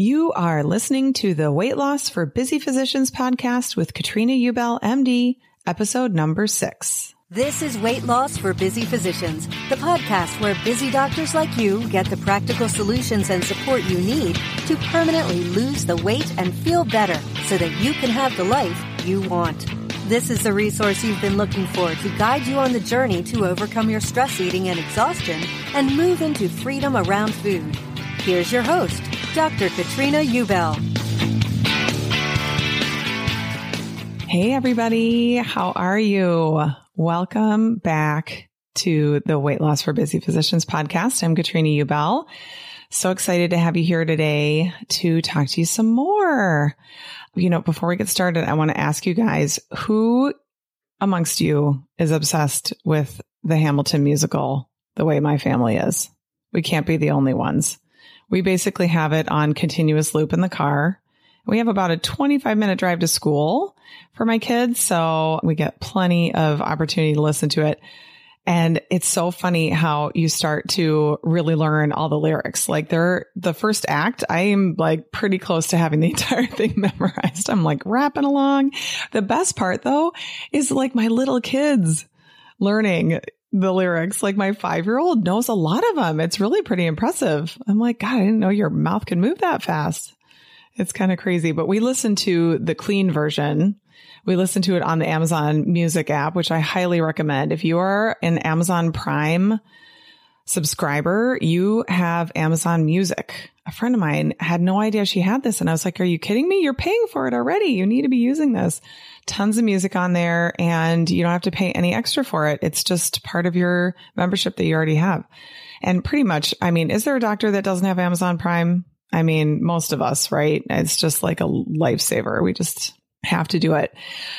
You are listening to the Weight Loss for Busy Physicians podcast with Katrina Ubel, MD, episode number six. This is Weight Loss for Busy Physicians, the podcast where busy doctors like you get the practical solutions and support you need to permanently lose the weight and feel better so that you can have the life you want. This is the resource you've been looking for to guide you on the journey to overcome your stress eating and exhaustion and move into freedom around food. Here's your host, Dr. Katrina Ubel. Hey, everybody. How are you? Welcome back to the Weight Loss for Busy Physicians podcast. I'm Katrina Ubel. So excited to have you here today to talk to you some more. You know, before we get started, I want to ask you guys who amongst you is obsessed with the Hamilton musical the way my family is? We can't be the only ones. We basically have it on continuous loop in the car. We have about a 25 minute drive to school for my kids. So we get plenty of opportunity to listen to it. And it's so funny how you start to really learn all the lyrics. Like they're the first act, I am like pretty close to having the entire thing memorized. I'm like rapping along. The best part though is like my little kids learning the lyrics. Like my five year old knows a lot of them. It's really pretty impressive. I'm like, God, I didn't know your mouth could move that fast. It's kind of crazy, but we listen to the clean version. We listen to it on the Amazon Music app, which I highly recommend. If you are an Amazon Prime subscriber, you have Amazon Music. A friend of mine had no idea she had this. And I was like, are you kidding me? You're paying for it already. You need to be using this. Tons of music on there and you don't have to pay any extra for it. It's just part of your membership that you already have. And pretty much, I mean, is there a doctor that doesn't have Amazon Prime? I mean, most of us, right? It's just like a lifesaver. We just have to do it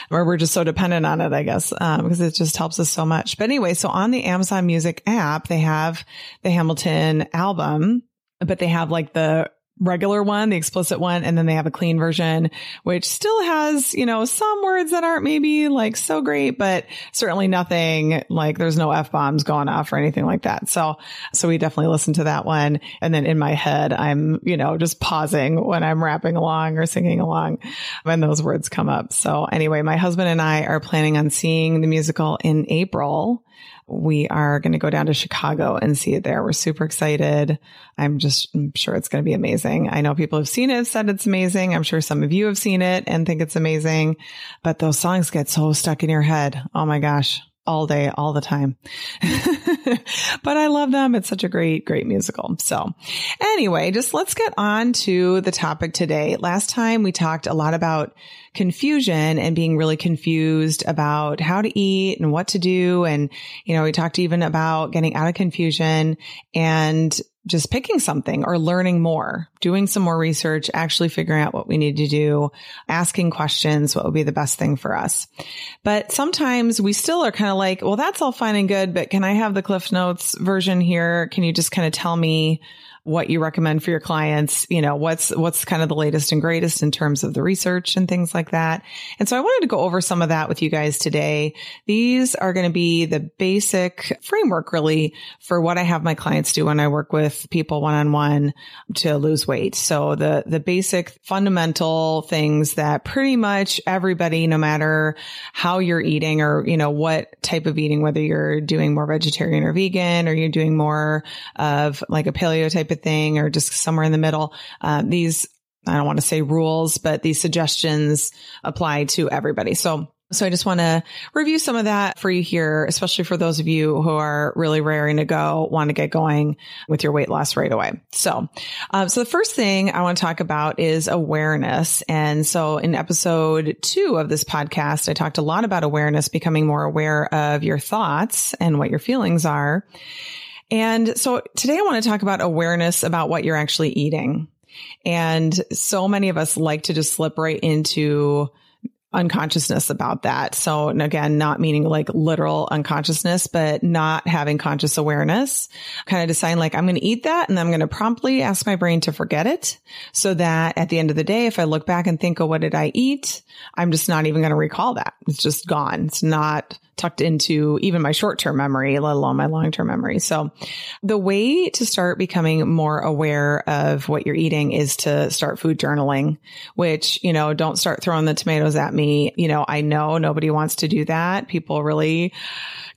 or we're just so dependent on it, I guess, um, because it just helps us so much. But anyway, so on the Amazon Music app, they have the Hamilton album, but they have like the regular one, the explicit one, and then they have a clean version, which still has, you know, some words that aren't maybe like so great, but certainly nothing like there's no F bombs going off or anything like that. So, so we definitely listen to that one. And then in my head, I'm, you know, just pausing when I'm rapping along or singing along when those words come up. So anyway, my husband and I are planning on seeing the musical in April we are going to go down to Chicago and see it there. We're super excited. I'm just I'm sure it's going to be amazing. I know people have seen it, said it's amazing. I'm sure some of you have seen it and think it's amazing, but those songs get so stuck in your head. Oh my gosh, all day, all the time. but I love them. It's such a great, great musical. So anyway, just let's get on to the topic today. Last time we talked a lot about confusion and being really confused about how to eat and what to do. And, you know, we talked even about getting out of confusion and just picking something or learning more, doing some more research, actually figuring out what we need to do, asking questions, what would be the best thing for us. But sometimes we still are kind of like, well, that's all fine and good, but can I have the Cliff Notes version here? Can you just kind of tell me what you recommend for your clients, you know, what's, what's kind of the latest and greatest in terms of the research and things like that. And so I wanted to go over some of that with you guys today. These are going to be the basic framework really for what I have my clients do when I work with people one on one to lose weight. So the, the basic fundamental things that pretty much everybody, no matter how you're eating or, you know, what type of eating, whether you're doing more vegetarian or vegan or you're doing more of like a paleo type of thing or just somewhere in the middle. Uh, these, I don't want to say rules, but these suggestions apply to everybody. So so I just want to review some of that for you here, especially for those of you who are really raring to go, want to get going with your weight loss right away. So, um, so the first thing I want to talk about is awareness. And so in episode two of this podcast, I talked a lot about awareness, becoming more aware of your thoughts and what your feelings are. And so today I want to talk about awareness about what you're actually eating. And so many of us like to just slip right into unconsciousness about that. So again, not meaning like literal unconsciousness, but not having conscious awareness, kind of deciding like, I'm going to eat that and I'm going to promptly ask my brain to forget it so that at the end of the day, if I look back and think, oh, what did I eat? I'm just not even going to recall that. It's just gone. It's not tucked into even my short term memory, let alone my long term memory. So the way to start becoming more aware of what you're eating is to start food journaling, which, you know, don't start throwing the tomatoes at me. You know, I know nobody wants to do that. People really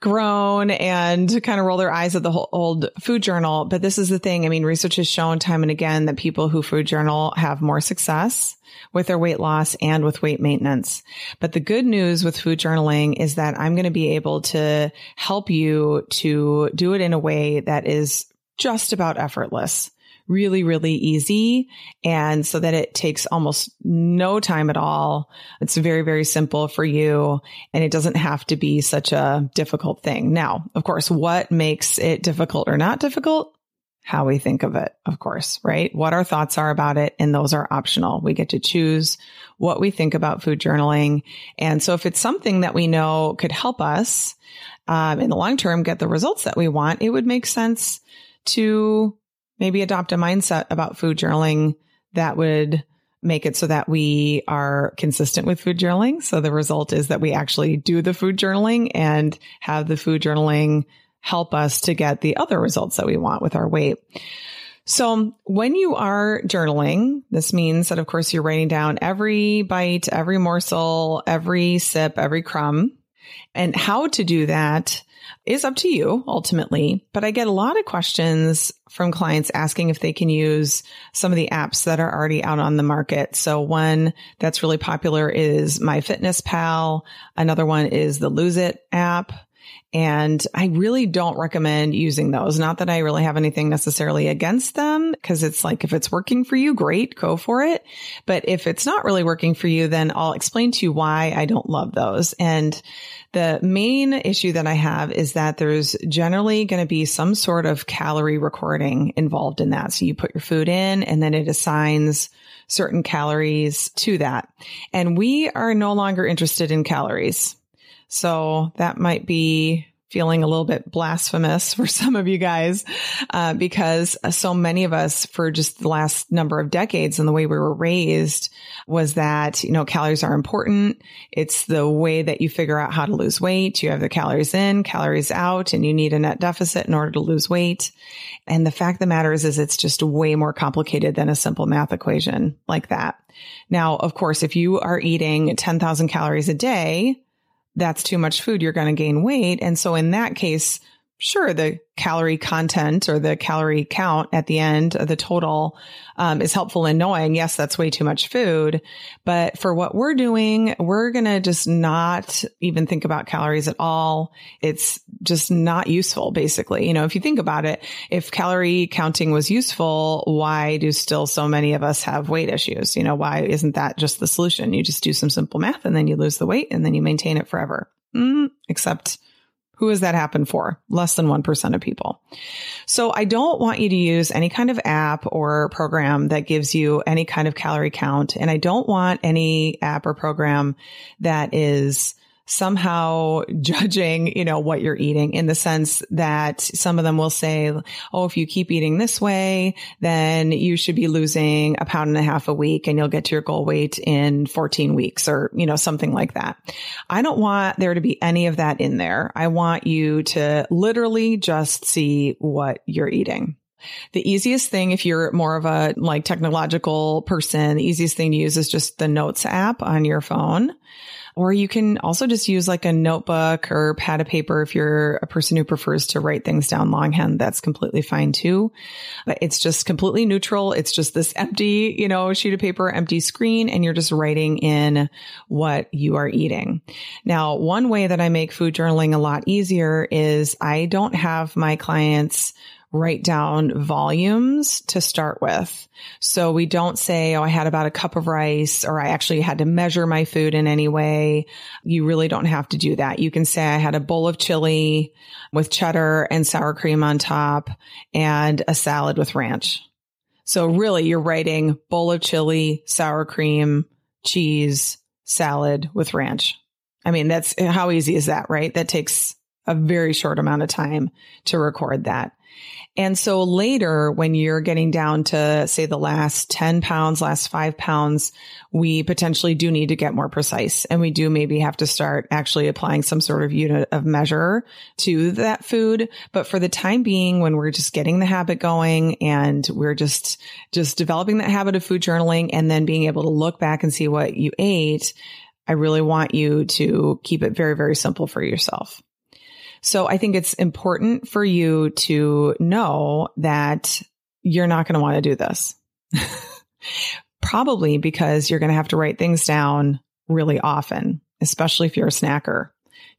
groan and kind of roll their eyes at the whole old food journal. But this is the thing. I mean, research has shown time and again that people who food journal have more success with their weight loss and with weight maintenance. But the good news with food journaling is that I'm going to be able to help you to do it in a way that is just about effortless really, really easy. And so that it takes almost no time at all. It's very, very simple for you and it doesn't have to be such a difficult thing. Now, of course, what makes it difficult or not difficult? How we think of it, of course, right? What our thoughts are about it. And those are optional. We get to choose what we think about food journaling. And so if it's something that we know could help us um, in the long term get the results that we want, it would make sense to maybe adopt a mindset about food journaling that would make it so that we are consistent with food journaling. So the result is that we actually do the food journaling and have the food journaling help us to get the other results that we want with our weight. So when you are journaling, this means that of course you're writing down every bite, every morsel, every sip, every crumb. And how to do that is up to you ultimately. But I get a lot of questions from clients asking if they can use some of the apps that are already out on the market. So one that's really popular is MyFitnessPal. Another one is the Lose It app. And I really don't recommend using those. Not that I really have anything necessarily against them because it's like, if it's working for you, great, go for it. But if it's not really working for you, then I'll explain to you why I don't love those. And the main issue that I have is that there's generally going to be some sort of calorie recording involved in that. So you put your food in and then it assigns certain calories to that. And we are no longer interested in calories. So that might be feeling a little bit blasphemous for some of you guys, uh, because so many of us for just the last number of decades and the way we were raised was that, you know, calories are important. It's the way that you figure out how to lose weight. You have the calories in, calories out, and you need a net deficit in order to lose weight. And the fact of the matter is, is it's just way more complicated than a simple math equation like that. Now, of course, if you are eating 10,000 calories a day, that's too much food, you're going to gain weight. And so in that case, sure, the calorie content or the calorie count at the end of the total um, is helpful in knowing, yes, that's way too much food. But for what we're doing, we're going to just not even think about calories at all. It's just not useful, basically. You know, if you think about it, if calorie counting was useful, why do still so many of us have weight issues? You know, why isn't that just the solution? You just do some simple math and then you lose the weight and then you maintain it forever. Mm, except who has that happened for? Less than 1% of people. So I don't want you to use any kind of app or program that gives you any kind of calorie count. And I don't want any app or program that is somehow judging, you know, what you're eating in the sense that some of them will say, Oh, if you keep eating this way, then you should be losing a pound and a half a week and you'll get to your goal weight in 14 weeks or, you know, something like that. I don't want there to be any of that in there. I want you to literally just see what you're eating. The easiest thing, if you're more of a like technological person, the easiest thing to use is just the notes app on your phone. Or you can also just use like a notebook or pad of paper if you're a person who prefers to write things down longhand. That's completely fine too. But it's just completely neutral. It's just this empty, you know, sheet of paper, empty screen, and you're just writing in what you are eating. Now, one way that I make food journaling a lot easier is I don't have my clients write down volumes to start with. So we don't say, Oh, I had about a cup of rice or I actually had to measure my food in any way. You really don't have to do that. You can say I had a bowl of chili with cheddar and sour cream on top and a salad with ranch. So really you're writing bowl of chili, sour cream, cheese, salad with ranch. I mean, that's how easy is that, right? That takes a very short amount of time to record that. And so later, when you're getting down to say the last 10 pounds, last five pounds, we potentially do need to get more precise and we do maybe have to start actually applying some sort of unit of measure to that food. But for the time being, when we're just getting the habit going and we're just, just developing that habit of food journaling and then being able to look back and see what you ate, I really want you to keep it very, very simple for yourself. So I think it's important for you to know that you're not going to want to do this. Probably because you're going to have to write things down really often, especially if you're a snacker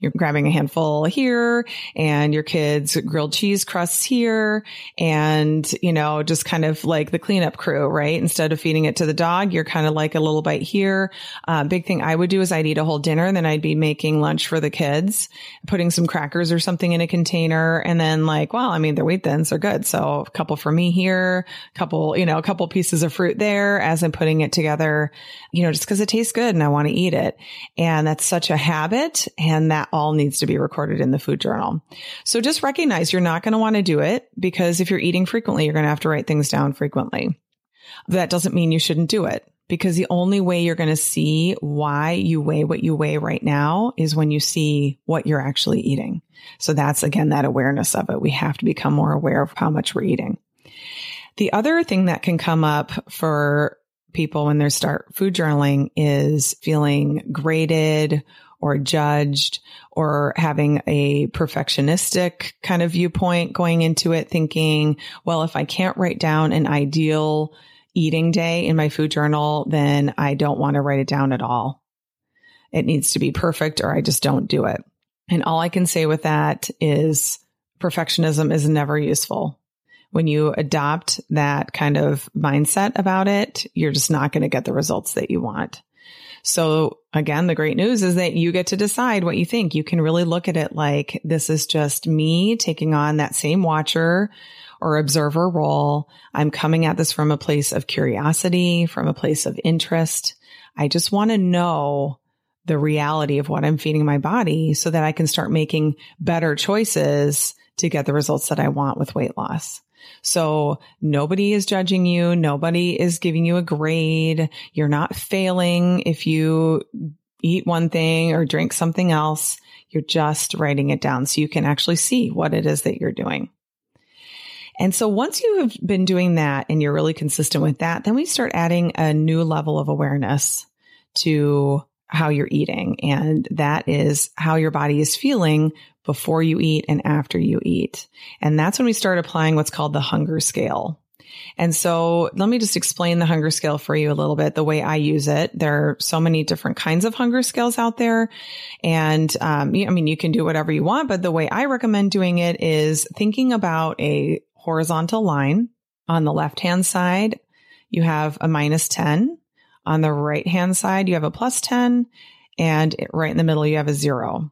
you're grabbing a handful here and your kids grilled cheese crusts here and, you know, just kind of like the cleanup crew, right? Instead of feeding it to the dog, you're kind of like a little bite here. Uh, big thing I would do is I'd eat a whole dinner then I'd be making lunch for the kids, putting some crackers or something in a container. And then like, well, I mean, their wheat thins are good. So a couple for me here, a couple, you know, a couple pieces of fruit there as I'm putting it together, you know, just because it tastes good and I want to eat it. And that's such a habit and that all needs to be recorded in the food journal. So just recognize you're not going to want to do it because if you're eating frequently, you're going to have to write things down frequently. That doesn't mean you shouldn't do it because the only way you're going to see why you weigh what you weigh right now is when you see what you're actually eating. So that's again, that awareness of it. We have to become more aware of how much we're eating. The other thing that can come up for people when they start food journaling is feeling graded or judged or having a perfectionistic kind of viewpoint going into it, thinking, well, if I can't write down an ideal eating day in my food journal, then I don't want to write it down at all. It needs to be perfect or I just don't do it. And all I can say with that is perfectionism is never useful. When you adopt that kind of mindset about it, you're just not going to get the results that you want. So again, the great news is that you get to decide what you think. You can really look at it like this is just me taking on that same watcher or observer role. I'm coming at this from a place of curiosity, from a place of interest. I just want to know the reality of what I'm feeding my body so that I can start making better choices to get the results that I want with weight loss. So nobody is judging you. Nobody is giving you a grade. You're not failing if you eat one thing or drink something else. You're just writing it down so you can actually see what it is that you're doing. And so once you have been doing that and you're really consistent with that, then we start adding a new level of awareness to how you're eating. And that is how your body is feeling before you eat and after you eat. And that's when we start applying what's called the hunger scale. And so let me just explain the hunger scale for you a little bit, the way I use it. There are so many different kinds of hunger scales out there. And, um, I mean, you can do whatever you want, but the way I recommend doing it is thinking about a horizontal line on the left hand side. You have a minus 10 on the right hand side. You have a plus 10 and right in the middle, you have a zero.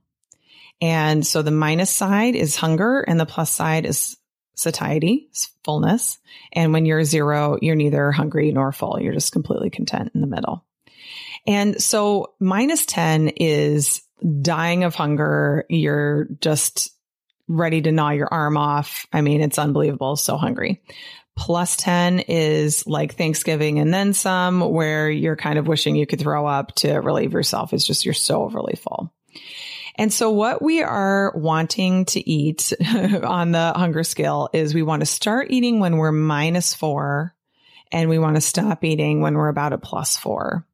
And so the minus side is hunger and the plus side is satiety, fullness. And when you're zero, you're neither hungry nor full. You're just completely content in the middle. And so minus 10 is dying of hunger. You're just ready to gnaw your arm off. I mean, it's unbelievable. So hungry. Plus 10 is like Thanksgiving and then some, where you're kind of wishing you could throw up to relieve yourself. It's just you're so overly full. And so what we are wanting to eat on the hunger scale is we want to start eating when we're minus four and we want to stop eating when we're about a plus four.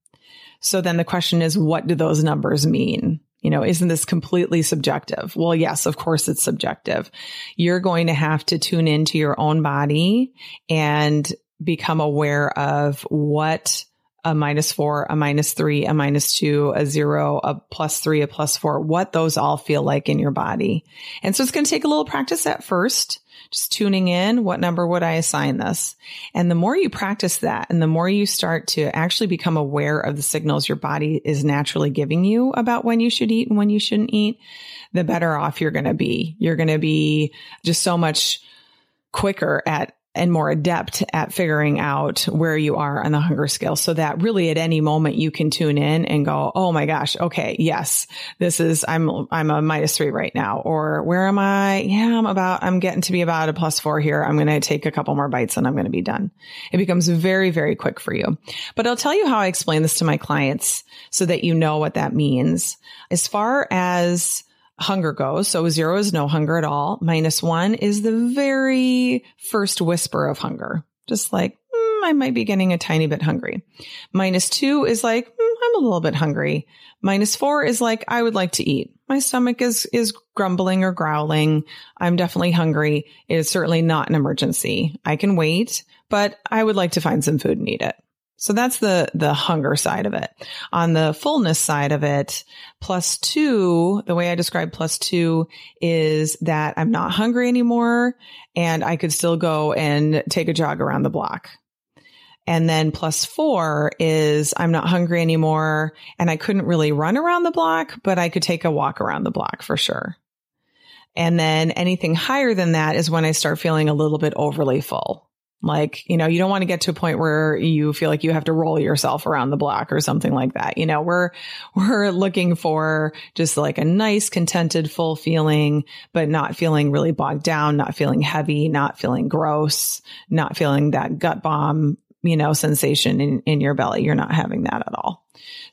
So then the question is, what do those numbers mean? You know, isn't this completely subjective? Well, yes, of course it's subjective. You're going to have to tune into your own body and become aware of what a minus four, a minus three, a minus two, a zero, a plus three, a plus four, what those all feel like in your body. And so it's going to take a little practice at first, just tuning in. What number would I assign this? And the more you practice that and the more you start to actually become aware of the signals your body is naturally giving you about when you should eat and when you shouldn't eat, the better off you're going to be. You're going to be just so much quicker at and more adept at figuring out where you are on the hunger scale so that really at any moment you can tune in and go, Oh my gosh. Okay. Yes, this is, I'm, I'm a minus three right now. Or where am I? Yeah, I'm about, I'm getting to be about a plus four here. I'm going to take a couple more bites and I'm going to be done. It becomes very, very quick for you. But I'll tell you how I explain this to my clients so that you know what that means. As far as hunger goes. So zero is no hunger at all. Minus one is the very first whisper of hunger. Just like, mm, I might be getting a tiny bit hungry. Minus two is like, mm, I'm a little bit hungry. Minus four is like, I would like to eat. My stomach is, is grumbling or growling. I'm definitely hungry. It is certainly not an emergency. I can wait, but I would like to find some food and eat it. So that's the, the hunger side of it. On the fullness side of it, plus two, the way I describe plus two is that I'm not hungry anymore and I could still go and take a jog around the block. And then plus four is I'm not hungry anymore and I couldn't really run around the block, but I could take a walk around the block for sure. And then anything higher than that is when I start feeling a little bit overly full. Like, you know, you don't want to get to a point where you feel like you have to roll yourself around the block or something like that. You know, we're, we're looking for just like a nice, contented, full feeling, but not feeling really bogged down, not feeling heavy, not feeling gross, not feeling that gut bomb, you know, sensation in, in your belly. You're not having that at all.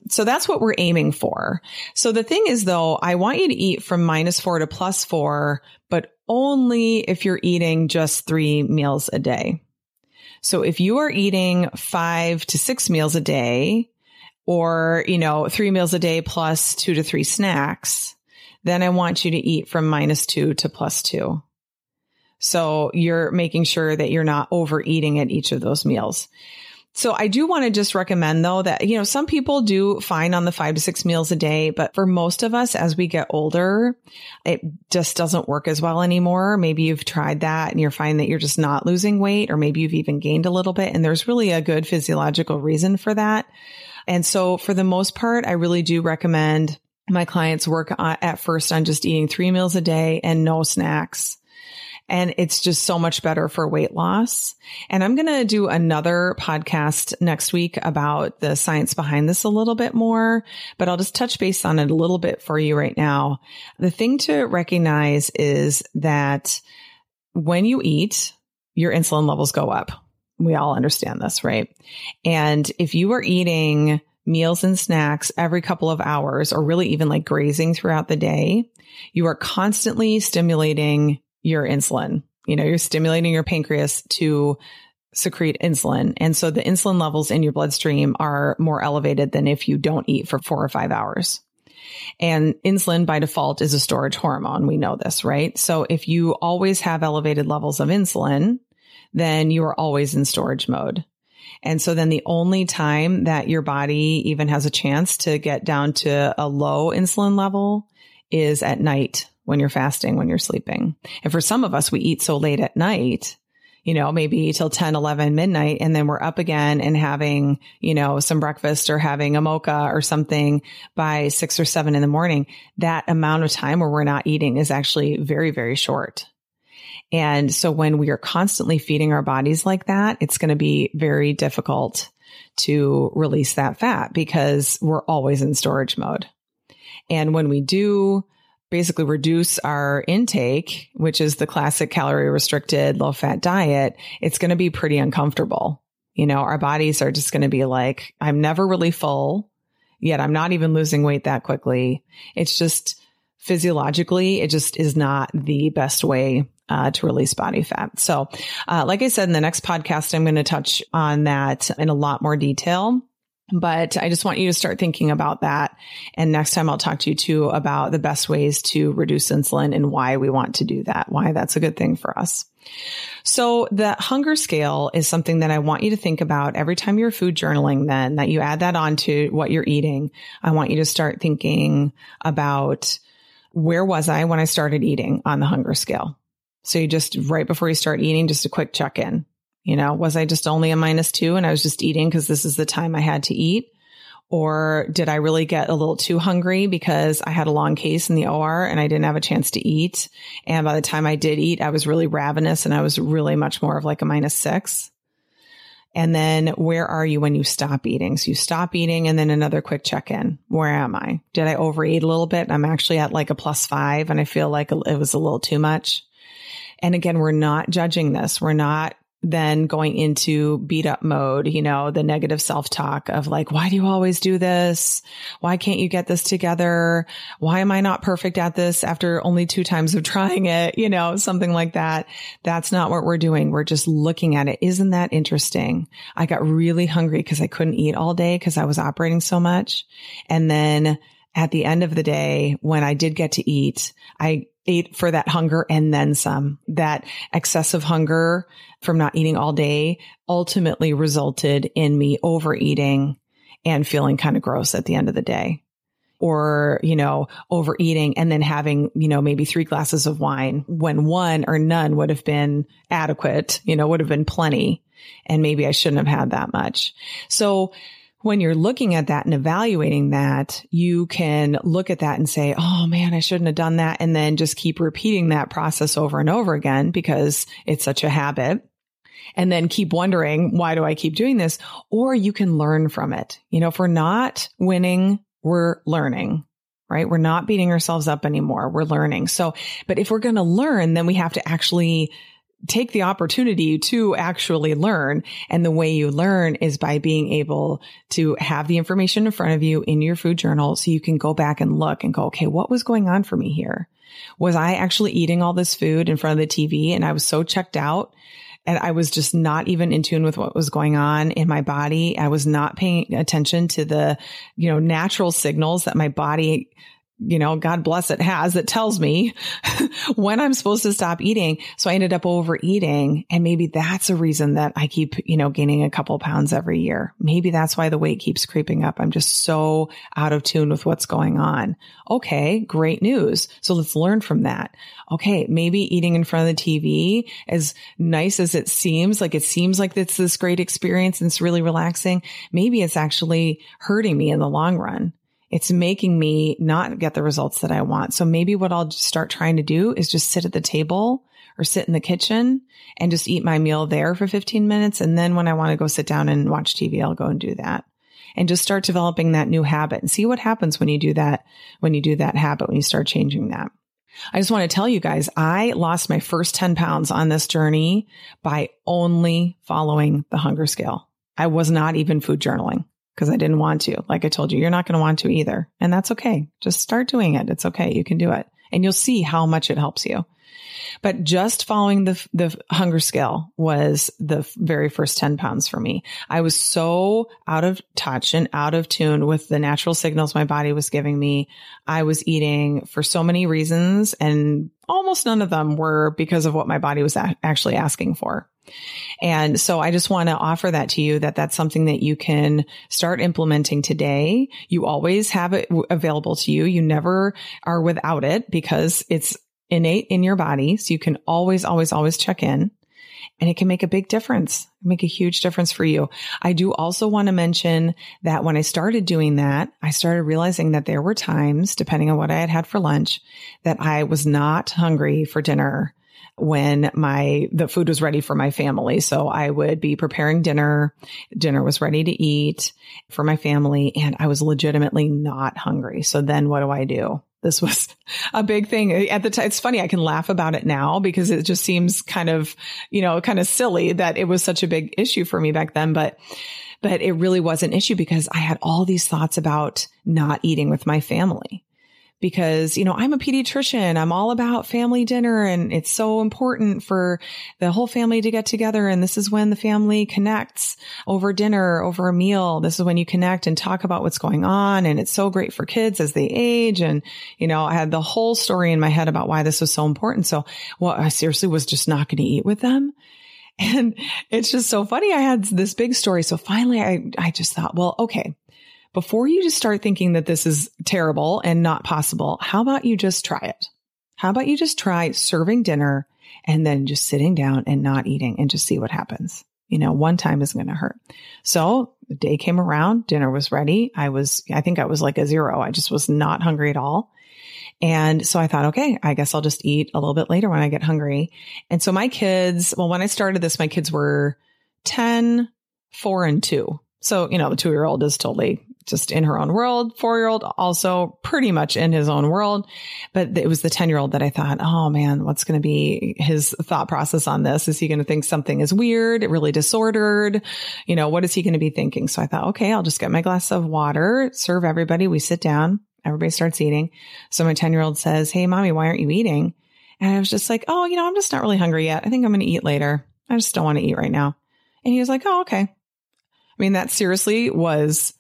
So that's what we're aiming for. So the thing is though, I want you to eat from minus four to plus four, but only if you're eating just three meals a day. So if you are eating five to six meals a day or, you know, three meals a day plus two to three snacks, then I want you to eat from minus two to plus two. So you're making sure that you're not overeating at each of those meals. So I do want to just recommend though that, you know, some people do fine on the five to six meals a day, but for most of us as we get older, it just doesn't work as well anymore. Maybe you've tried that and you're finding that you're just not losing weight, or maybe you've even gained a little bit. And there's really a good physiological reason for that. And so for the most part, I really do recommend my clients work uh, at first on just eating three meals a day and no snacks and it's just so much better for weight loss. And I'm going to do another podcast next week about the science behind this a little bit more, but I'll just touch base on it a little bit for you right now. The thing to recognize is that when you eat, your insulin levels go up. We all understand this, right? And if you are eating meals and snacks every couple of hours or really even like grazing throughout the day, you are constantly stimulating your insulin. You know, you're stimulating your pancreas to secrete insulin. And so the insulin levels in your bloodstream are more elevated than if you don't eat for four or five hours. And insulin by default is a storage hormone. We know this, right? So if you always have elevated levels of insulin, then you are always in storage mode. And so then the only time that your body even has a chance to get down to a low insulin level is at night when you're fasting, when you're sleeping. And for some of us, we eat so late at night, you know, maybe till 10, 11 midnight. And then we're up again and having, you know, some breakfast or having a mocha or something by six or seven in the morning. That amount of time where we're not eating is actually very, very short. And so when we are constantly feeding our bodies like that, it's going to be very difficult to release that fat because we're always in storage mode. And when we do basically reduce our intake, which is the classic calorie restricted low fat diet, it's going to be pretty uncomfortable. You know, our bodies are just going to be like, I'm never really full, yet I'm not even losing weight that quickly. It's just physiologically, it just is not the best way uh, to release body fat. So, uh, like I said in the next podcast, I'm going to touch on that in a lot more detail. But I just want you to start thinking about that. And next time I'll talk to you too about the best ways to reduce insulin and why we want to do that, why that's a good thing for us. So the hunger scale is something that I want you to think about every time you're food journaling, then that you add that on to what you're eating. I want you to start thinking about where was I when I started eating on the hunger scale? So you just right before you start eating, just a quick check in. You know, was I just only a minus two and I was just eating because this is the time I had to eat? Or did I really get a little too hungry because I had a long case in the OR and I didn't have a chance to eat? And by the time I did eat, I was really ravenous and I was really much more of like a minus six. And then where are you when you stop eating? So you stop eating and then another quick check in. Where am I? Did I overeat a little bit? I'm actually at like a plus five and I feel like it was a little too much. And again, we're not judging this. We're not then going into beat up mode, you know, the negative self talk of like, why do you always do this? Why can't you get this together? Why am I not perfect at this after only two times of trying it? You know, something like that. That's not what we're doing. We're just looking at it. Isn't that interesting? I got really hungry because I couldn't eat all day because I was operating so much. And then at the end of the day, when I did get to eat, I ate for that hunger and then some. That excessive hunger from not eating all day ultimately resulted in me overeating and feeling kind of gross at the end of the day. Or, you know, overeating and then having, you know, maybe three glasses of wine when one or none would have been adequate, you know, would have been plenty. And maybe I shouldn't have had that much. So when you're looking at that and evaluating that, you can look at that and say, Oh man, I shouldn't have done that. And then just keep repeating that process over and over again because it's such a habit. And then keep wondering, why do I keep doing this? Or you can learn from it. You know, if we're not winning, we're learning right? We're not beating ourselves up anymore. We're learning. So, but if we're going to learn, then we have to actually take the opportunity to actually learn. And the way you learn is by being able to have the information in front of you in your food journal so you can go back and look and go, okay, what was going on for me here? Was I actually eating all this food in front of the TV and I was so checked out and I was just not even in tune with what was going on in my body. I was not paying attention to the, you know, natural signals that my body you know, God bless it has that tells me when I'm supposed to stop eating. So I ended up overeating. And maybe that's a reason that I keep, you know, gaining a couple pounds every year. Maybe that's why the weight keeps creeping up. I'm just so out of tune with what's going on. Okay. Great news. So let's learn from that. Okay. Maybe eating in front of the TV, as nice as it seems, like it seems like it's this great experience and it's really relaxing. Maybe it's actually hurting me in the long run it's making me not get the results that I want. So maybe what I'll start trying to do is just sit at the table or sit in the kitchen and just eat my meal there for 15 minutes. And then when I want to go sit down and watch TV, I'll go and do that and just start developing that new habit and see what happens when you do that, when you do that habit, when you start changing that. I just want to tell you guys, I lost my first 10 pounds on this journey by only following the hunger scale. I was not even food journaling because I didn't want to. Like I told you, you're not going to want to either. And that's okay. Just start doing it. It's okay. You can do it and you'll see how much it helps you. But just following the, the hunger scale was the very first 10 pounds for me. I was so out of touch and out of tune with the natural signals my body was giving me. I was eating for so many reasons and almost none of them were because of what my body was actually asking for. And so I just want to offer that to you that that's something that you can start implementing today. You always have it available to you. You never are without it because it's innate in your body. So you can always, always, always check in and it can make a big difference, make a huge difference for you. I do also want to mention that when I started doing that, I started realizing that there were times, depending on what I had had for lunch, that I was not hungry for dinner when my, the food was ready for my family. So I would be preparing dinner. Dinner was ready to eat for my family and I was legitimately not hungry. So then what do I do? This was a big thing at the time. It's funny. I can laugh about it now because it just seems kind of, you know, kind of silly that it was such a big issue for me back then. But but it really was an issue because I had all these thoughts about not eating with my family because, you know, I'm a pediatrician. I'm all about family dinner and it's so important for the whole family to get together. And this is when the family connects over dinner, over a meal. This is when you connect and talk about what's going on. And it's so great for kids as they age. And, you know, I had the whole story in my head about why this was so important. So, well, I seriously was just not going to eat with them. And it's just so funny. I had this big story. So finally I, I just thought, well, okay, before you just start thinking that this is terrible and not possible, how about you just try it? How about you just try serving dinner and then just sitting down and not eating and just see what happens? You know, one time isn't going to hurt. So the day came around, dinner was ready. I was, I think I was like a zero. I just was not hungry at all. And so I thought, okay, I guess I'll just eat a little bit later when I get hungry. And so my kids, well, when I started this, my kids were 10, four and two. So, you know, the two year old is totally just in her own world. Four year old also pretty much in his own world. But it was the 10 year old that I thought, oh man, what's going to be his thought process on this? Is he going to think something is weird, really disordered? You know, what is he going to be thinking? So I thought, okay, I'll just get my glass of water, serve everybody. We sit down. Everybody starts eating. So my 10 year old says, Hey, mommy, why aren't you eating? And I was just like, Oh, you know, I'm just not really hungry yet. I think I'm going to eat later. I just don't want to eat right now. And he was like, Oh, okay. I mean, that seriously was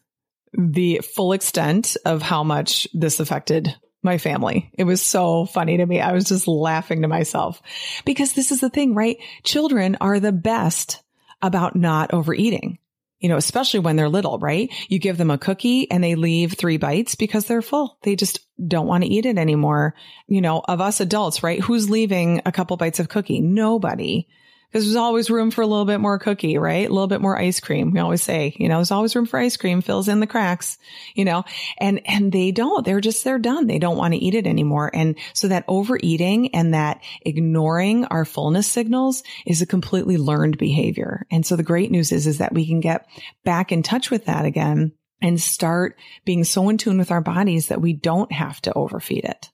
the full extent of how much this affected my family. It was so funny to me. I was just laughing to myself because this is the thing, right? Children are the best about not overeating. You know, especially when they're little, right? You give them a cookie and they leave three bites because they're full. They just don't want to eat it anymore. You know, of us adults, right? Who's leaving a couple bites of cookie? Nobody because there's always room for a little bit more cookie, right? A little bit more ice cream. We always say, you know, there's always room for ice cream, fills in the cracks, you know, and, and they don't, they're just, they're done. They don't want to eat it anymore. And so that overeating and that ignoring our fullness signals is a completely learned behavior. And so the great news is, is that we can get back in touch with that again and start being so in tune with our bodies that we don't have to overfeed it.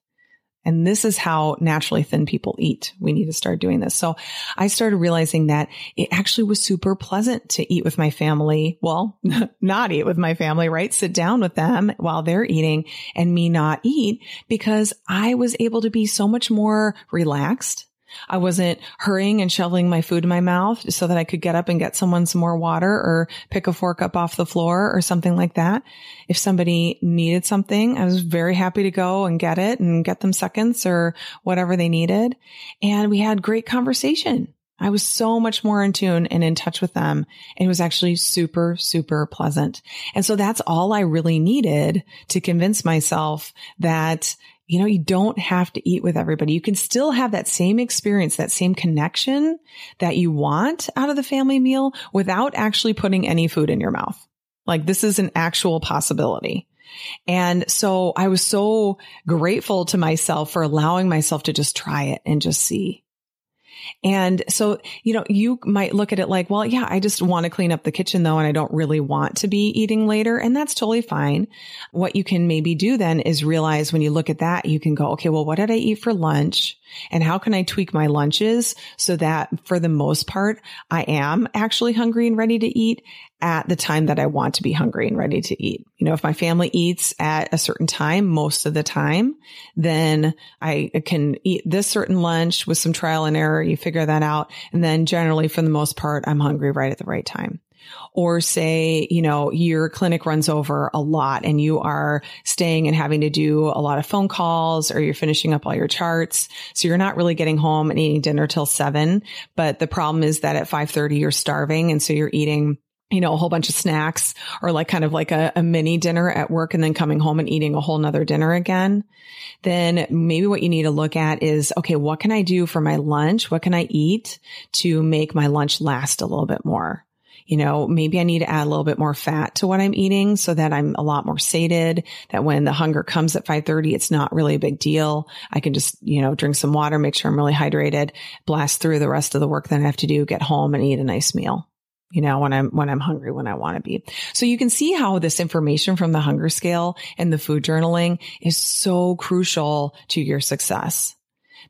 And this is how naturally thin people eat. We need to start doing this. So I started realizing that it actually was super pleasant to eat with my family. Well, not eat with my family, right? Sit down with them while they're eating and me not eat because I was able to be so much more relaxed I wasn't hurrying and shoveling my food in my mouth so that I could get up and get someone some more water or pick a fork up off the floor or something like that. If somebody needed something, I was very happy to go and get it and get them seconds or whatever they needed. And we had great conversation. I was so much more in tune and in touch with them. And it was actually super, super pleasant. And so that's all I really needed to convince myself that you know, you don't have to eat with everybody. You can still have that same experience, that same connection that you want out of the family meal without actually putting any food in your mouth. Like this is an actual possibility. And so I was so grateful to myself for allowing myself to just try it and just see. And so, you know, you might look at it like, well, yeah, I just want to clean up the kitchen though, and I don't really want to be eating later. And that's totally fine. What you can maybe do then is realize when you look at that, you can go, okay, well, what did I eat for lunch? And how can I tweak my lunches so that for the most part, I am actually hungry and ready to eat at the time that I want to be hungry and ready to eat. You know, if my family eats at a certain time, most of the time, then I can eat this certain lunch with some trial and error. You figure that out. And then generally for the most part, I'm hungry right at the right time or say, you know, your clinic runs over a lot and you are staying and having to do a lot of phone calls or you're finishing up all your charts. So you're not really getting home and eating dinner till seven. But the problem is that at 530, you're starving. And so you're eating you know, a whole bunch of snacks or like kind of like a, a, mini dinner at work and then coming home and eating a whole nother dinner again, then maybe what you need to look at is, okay, what can I do for my lunch? What can I eat to make my lunch last a little bit more? you know, maybe I need to add a little bit more fat to what I'm eating so that I'm a lot more sated, that when the hunger comes at 530, it's not really a big deal. I can just, you know, drink some water, make sure I'm really hydrated, blast through the rest of the work that I have to do, get home and eat a nice meal you know, when I'm, when I'm hungry, when I want to be. So you can see how this information from the hunger scale and the food journaling is so crucial to your success.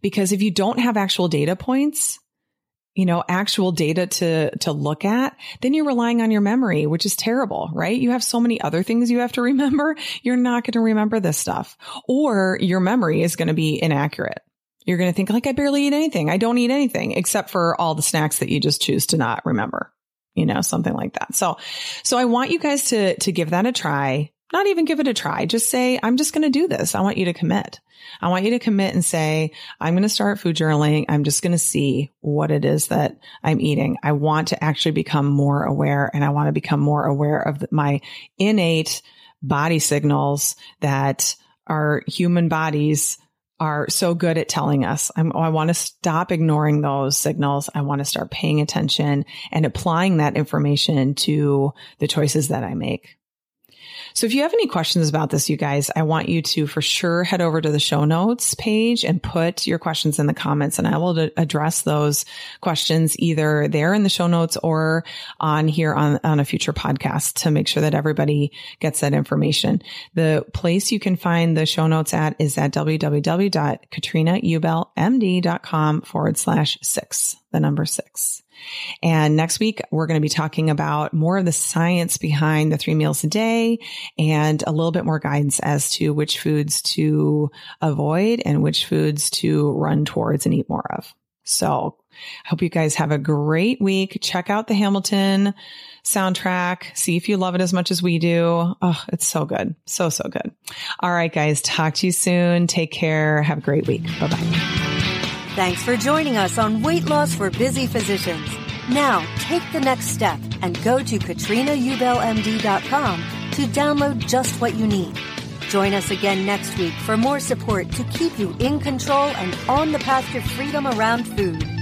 Because if you don't have actual data points, you know, actual data to, to look at, then you're relying on your memory, which is terrible, right? You have so many other things you have to remember. You're not going to remember this stuff or your memory is going to be inaccurate. You're going to think like, I barely eat anything. I don't eat anything except for all the snacks that you just choose to not remember, you know, something like that. So, so I want you guys to, to give that a try not even give it a try. Just say, I'm just going to do this. I want you to commit. I want you to commit and say, I'm going to start food journaling. I'm just going to see what it is that I'm eating. I want to actually become more aware and I want to become more aware of my innate body signals that our human bodies are so good at telling us. I'm, i want to stop ignoring those signals. I want to start paying attention and applying that information to the choices that I make. So if you have any questions about this, you guys, I want you to for sure head over to the show notes page and put your questions in the comments and I will address those questions either there in the show notes or on here on, on a future podcast to make sure that everybody gets that information. The place you can find the show notes at is at www.katrinaubellmd.com forward slash six, the number six. And next week, we're going to be talking about more of the science behind the three meals a day and a little bit more guidance as to which foods to avoid and which foods to run towards and eat more of. So I hope you guys have a great week. Check out the Hamilton soundtrack. See if you love it as much as we do. Oh, it's so good. So, so good. All right, guys. Talk to you soon. Take care. Have a great week. Bye bye. Thanks for joining us on Weight Loss for Busy Physicians. Now, take the next step and go to katrinaubellmd.com to download just what you need. Join us again next week for more support to keep you in control and on the path to freedom around food.